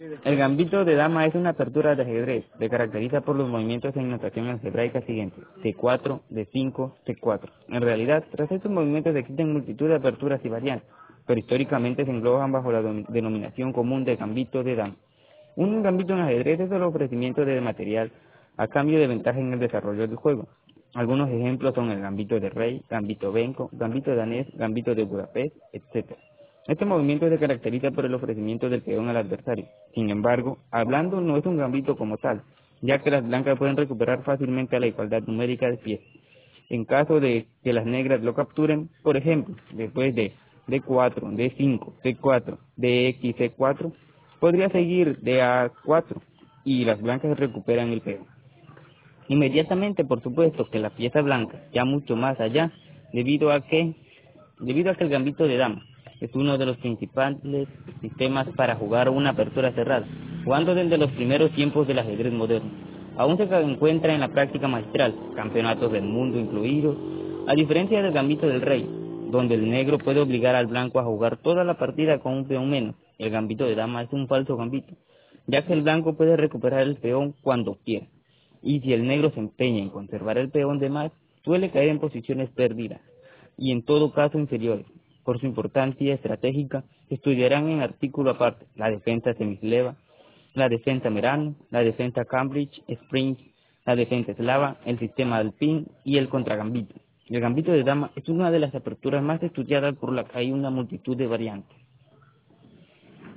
El gambito de dama es una apertura de ajedrez, se caracteriza por los movimientos en notación algebraica siguientes, C4, D5, C4. En realidad, tras estos movimientos existen multitud de aperturas y variantes, pero históricamente se engloban bajo la denominación común de gambito de dama. Un gambito en ajedrez es el ofrecimiento de material a cambio de ventaja en el desarrollo del juego. Algunos ejemplos son el gambito de rey, gambito benco, gambito danés, gambito de Budapest, etc. Este movimiento se caracteriza por el ofrecimiento del peón al adversario. Sin embargo, hablando no es un gambito como tal, ya que las blancas pueden recuperar fácilmente a la igualdad numérica de pies. En caso de que las negras lo capturen, por ejemplo, después de D4, D5, C4, DX, C4, podría seguir de A4 y las blancas recuperan el peón. Inmediatamente, por supuesto, que la pieza blanca, ya mucho más allá, debido a que, debido a que el gambito de dama es uno de los principales sistemas para jugar una apertura cerrada, jugando desde los primeros tiempos del ajedrez moderno. Aún se encuentra en la práctica magistral, campeonatos del mundo incluidos, a diferencia del gambito del rey, donde el negro puede obligar al blanco a jugar toda la partida con un peón menos. El gambito de dama es un falso gambito, ya que el blanco puede recuperar el peón cuando quiera. Y si el negro se empeña en conservar el peón de más, suele caer en posiciones perdidas, y en todo caso inferiores, por su importancia estratégica, estudiarán en artículo aparte la defensa semisleva, la defensa Merano, la defensa Cambridge, Spring, la defensa eslava, el sistema alpin y el contragambito. El gambito de dama es una de las aperturas más estudiadas por la que hay una multitud de variantes.